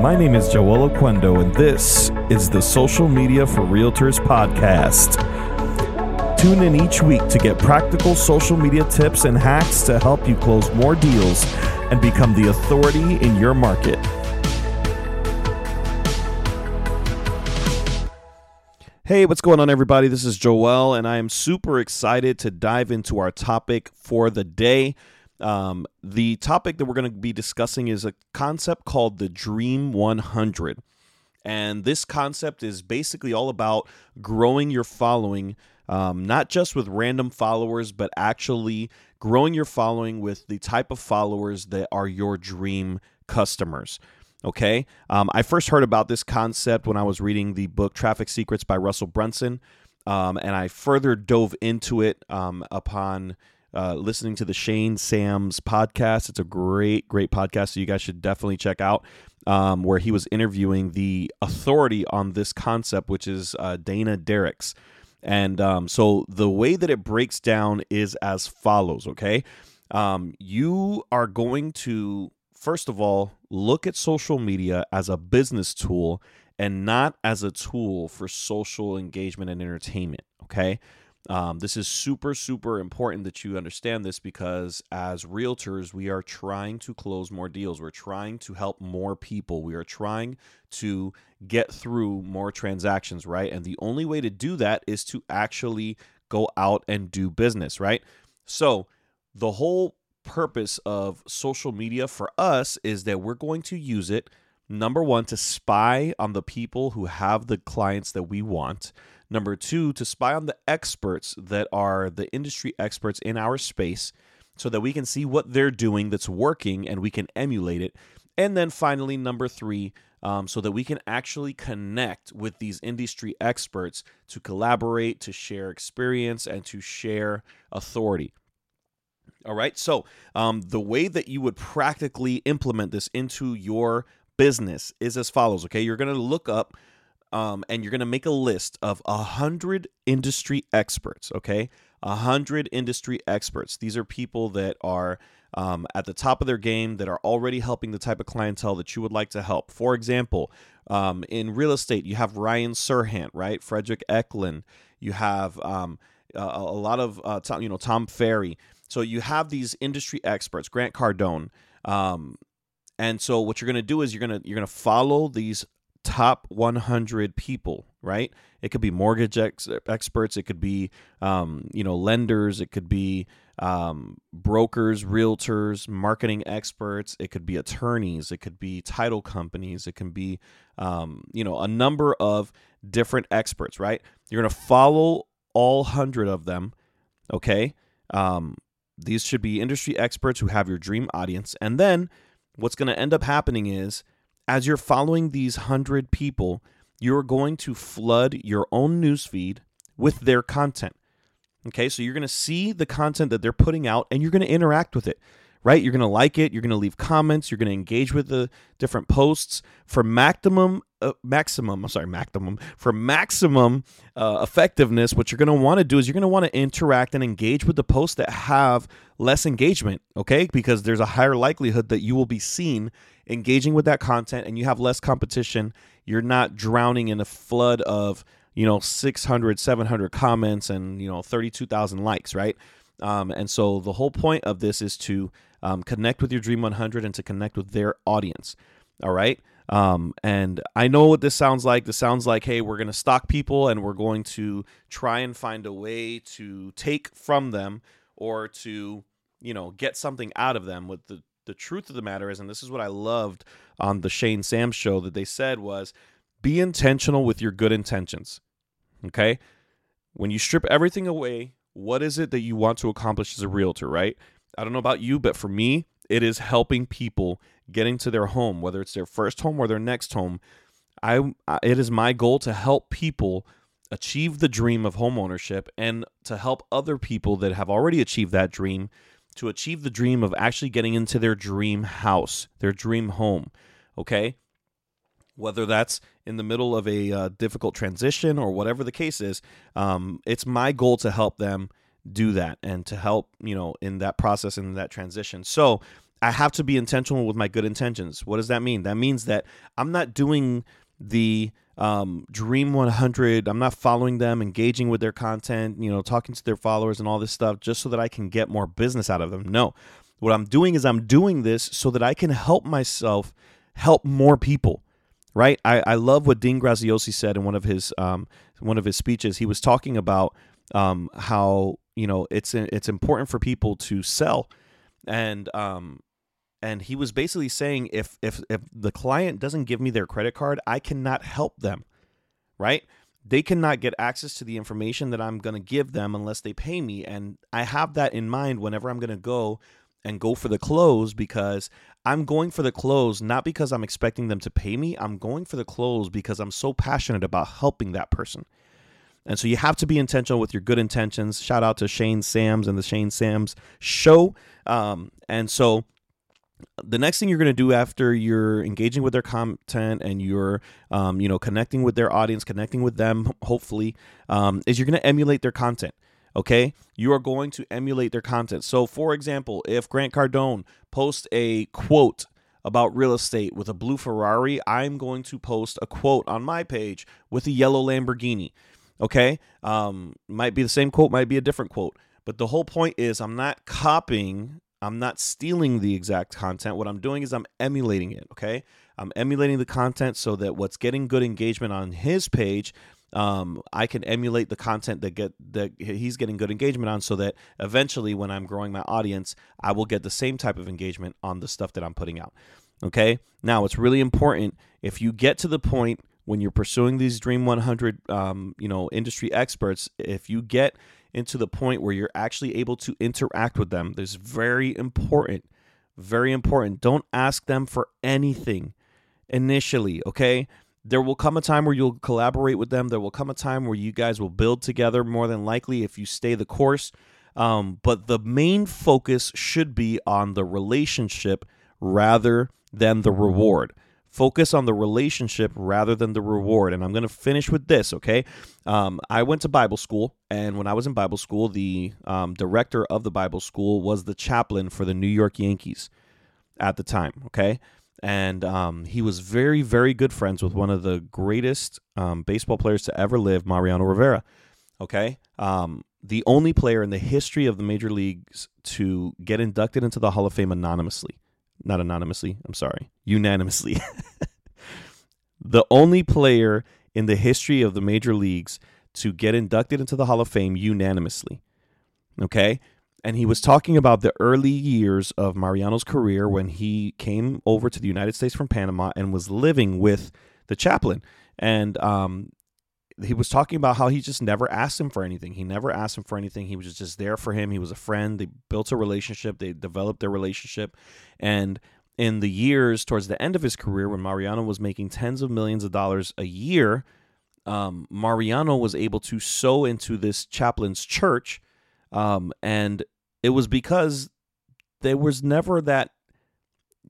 My name is Joel Oquendo, and this is the Social Media for Realtors podcast. Tune in each week to get practical social media tips and hacks to help you close more deals and become the authority in your market. Hey, what's going on, everybody? This is Joel, and I am super excited to dive into our topic for the day. Um, the topic that we're going to be discussing is a concept called the Dream 100. And this concept is basically all about growing your following, um, not just with random followers, but actually growing your following with the type of followers that are your dream customers. Okay. Um, I first heard about this concept when I was reading the book Traffic Secrets by Russell Brunson. Um, and I further dove into it um, upon uh, listening to the Shane Sams podcast. It's a great, great podcast. So you guys should definitely check out um, where he was interviewing the authority on this concept, which is uh, Dana Derricks. And um, so the way that it breaks down is as follows, okay? Um, you are going to, first of all, look at social media as a business tool and not as a tool for social engagement and entertainment, okay? Um, this is super, super important that you understand this because as realtors, we are trying to close more deals. We're trying to help more people. We are trying to get through more transactions, right? And the only way to do that is to actually go out and do business, right? So, the whole purpose of social media for us is that we're going to use it, number one, to spy on the people who have the clients that we want. Number two, to spy on the experts that are the industry experts in our space so that we can see what they're doing that's working and we can emulate it. And then finally, number three, um, so that we can actually connect with these industry experts to collaborate, to share experience, and to share authority. All right. So, um, the way that you would practically implement this into your business is as follows. Okay. You're going to look up um, and you're going to make a list of a hundred industry experts. Okay, a hundred industry experts. These are people that are um, at the top of their game that are already helping the type of clientele that you would like to help. For example, um, in real estate, you have Ryan Serhant, right? Fredrik Eklund. You have um, a, a, lot of uh, Tom, you know Tom Ferry. So you have these industry experts, Grant Cardone. Um, and so what you're going to do is you're going to you're going to follow these top 100 people right? It could be mortgage ex- experts it could be um, you know lenders it could be um, brokers realtors marketing experts it could be attorneys it could be title companies it can be um, you know a number of different experts right? You're going to follow all 100 of them okay? Um, these should be industry experts who have your dream audience and then what's going to end up happening is as you're following these 100 people, you're going to flood your own newsfeed with their content. Okay, so you're going to see the content that they're putting out and you're going to interact with it, right? You're going to like it, you're going to leave comments, you're going to engage with the different posts for maximum uh, maximum, I'm sorry, maximum for maximum uh, effectiveness. What you're going to want to do is you're going to want to interact and engage with the posts that have less engagement, okay? Because there's a higher likelihood that you will be seen engaging with that content and you have less competition. You're not drowning in a flood of, you know, 600, 700 comments and, you know, 32,000 likes, right? Um, and so the whole point of this is to um, connect with your Dream 100 and to connect with their audience. All right. Um, and I know what this sounds like. This sounds like, hey, we're going to stalk people and we're going to try and find a way to take from them or to, you know, get something out of them. With the the truth of the matter is, and this is what I loved on the Shane Sams show that they said was, be intentional with your good intentions. Okay, when you strip everything away, what is it that you want to accomplish as a realtor? Right. I don't know about you, but for me, it is helping people getting to their home, whether it's their first home or their next home. I it is my goal to help people achieve the dream of home ownership and to help other people that have already achieved that dream to achieve the dream of actually getting into their dream house, their dream home. Okay? Whether that's in the middle of a uh, difficult transition or whatever the case is, um, it's my goal to help them do that and to help you know in that process in that transition so I have to be intentional with my good intentions. What does that mean? That means that I'm not doing the um, Dream 100. I'm not following them, engaging with their content, you know, talking to their followers and all this stuff just so that I can get more business out of them. No. What I'm doing is I'm doing this so that I can help myself help more people. Right? I, I love what Dean Graziosi said in one of his um, one of his speeches. He was talking about um, how you know it's it's important for people to sell, and um, and he was basically saying if if if the client doesn't give me their credit card, I cannot help them. Right? They cannot get access to the information that I'm going to give them unless they pay me and I have that in mind whenever I'm going to go and go for the close because I'm going for the close not because I'm expecting them to pay me. I'm going for the close because I'm so passionate about helping that person. And so you have to be intentional with your good intentions. Shout out to Shane Sams and the Shane Sams show. Um, and so the next thing you're going to do after you're engaging with their content and you're um, you know connecting with their audience connecting with them hopefully um, is you're going to emulate their content okay? You are going to emulate their content. So for example if grant cardone posts a quote about real estate with a blue ferrari i'm going to post a quote on my page with a yellow lamborghini okay? Um, might be the same quote might be a different quote. But the whole point is i'm not copying I'm not stealing the exact content. What I'm doing is I'm emulating it. Okay. I'm emulating the content so that what's getting good engagement on his page, um, I can emulate the content that get that he's getting good engagement on, so that eventually, when I'm growing my audience, I will get the same type of engagement on the stuff that I'm putting out. Okay. Now, it's really important if you get to the point when you're pursuing these Dream 100, um, you know, industry experts, if you get into the point where you're actually able to interact with them. This is very important. Very important. Don't ask them for anything initially, okay? There will come a time where you'll collaborate with them. There will come a time where you guys will build together more than likely if you stay the course. Um, but the main focus should be on the relationship rather than the reward. Focus on the relationship rather than the reward. And I'm going to finish with this, okay? Um, I went to Bible school, and when I was in Bible school, the um, director of the Bible school was the chaplain for the New York Yankees at the time, okay? And um, he was very, very good friends with one of the greatest um, baseball players to ever live, Mariano Rivera, okay? Um, the only player in the history of the major leagues to get inducted into the Hall of Fame anonymously not anonymously, I'm sorry, unanimously. the only player in the history of the major leagues to get inducted into the Hall of Fame unanimously. Okay? And he was talking about the early years of Mariano's career when he came over to the United States from Panama and was living with the chaplain. And um, he was talking about how he just never asked him for anything. He never asked him for anything. He was just there for him. He was a friend. They built a relationship. They developed their relationship. And in the years towards the end of his career, when Mariano was making tens of millions of dollars a year, um, Mariano was able to sow into this chaplain's church. Um, and it was because there was never that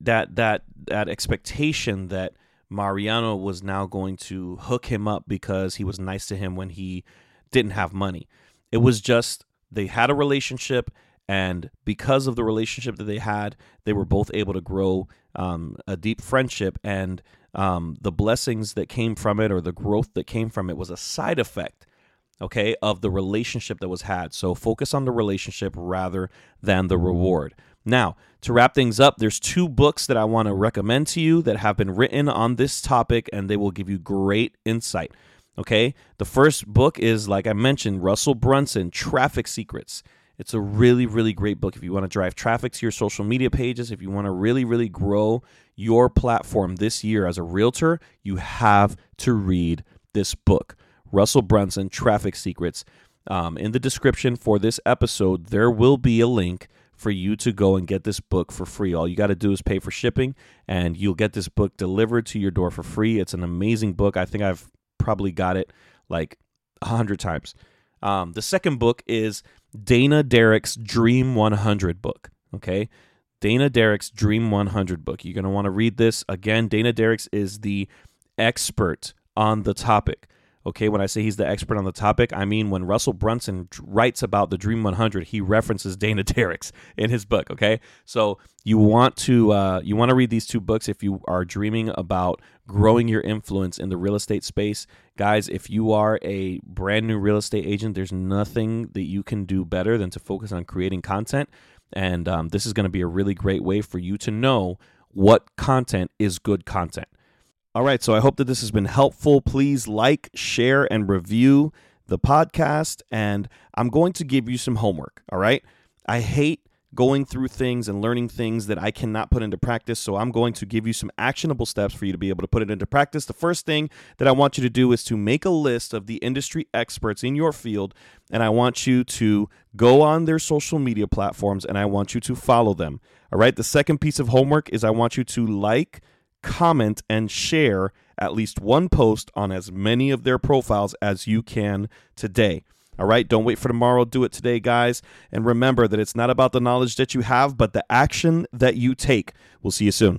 that that that expectation that Mariano was now going to hook him up because he was nice to him when he didn't have money. It was just they had a relationship, and because of the relationship that they had, they were both able to grow um, a deep friendship. And um, the blessings that came from it, or the growth that came from it, was a side effect okay, of the relationship that was had. So focus on the relationship rather than the reward. Now, to wrap things up, there's two books that I want to recommend to you that have been written on this topic and they will give you great insight. Okay? The first book is, like I mentioned, Russell Brunson, Traffic Secrets. It's a really, really great book if you want to drive traffic to your social media pages, if you want to really, really grow your platform this year as a realtor, you have to read this book. Russell Brunson, Traffic Secrets. Um, in the description for this episode, there will be a link for you to go and get this book for free. All you got to do is pay for shipping, and you'll get this book delivered to your door for free. It's an amazing book. I think I've probably got it like a hundred times. Um, the second book is Dana Derrick's Dream 100 book. Okay. Dana Derrick's Dream 100 book. You're going to want to read this. Again, Dana Derricks is the expert on the topic. Okay, when I say he's the expert on the topic, I mean when Russell Brunson writes about the Dream 100, he references Dana Derricks in his book. Okay, so you want to uh, you want to read these two books if you are dreaming about growing your influence in the real estate space, guys. If you are a brand new real estate agent, there's nothing that you can do better than to focus on creating content, and um, this is going to be a really great way for you to know what content is good content. All right, so I hope that this has been helpful. Please like, share, and review the podcast. And I'm going to give you some homework. All right. I hate going through things and learning things that I cannot put into practice. So I'm going to give you some actionable steps for you to be able to put it into practice. The first thing that I want you to do is to make a list of the industry experts in your field. And I want you to go on their social media platforms and I want you to follow them. All right. The second piece of homework is I want you to like, comment, and share at least one post on as many of their profiles as you can today. All right, don't wait for tomorrow. Do it today, guys. And remember that it's not about the knowledge that you have, but the action that you take. We'll see you soon.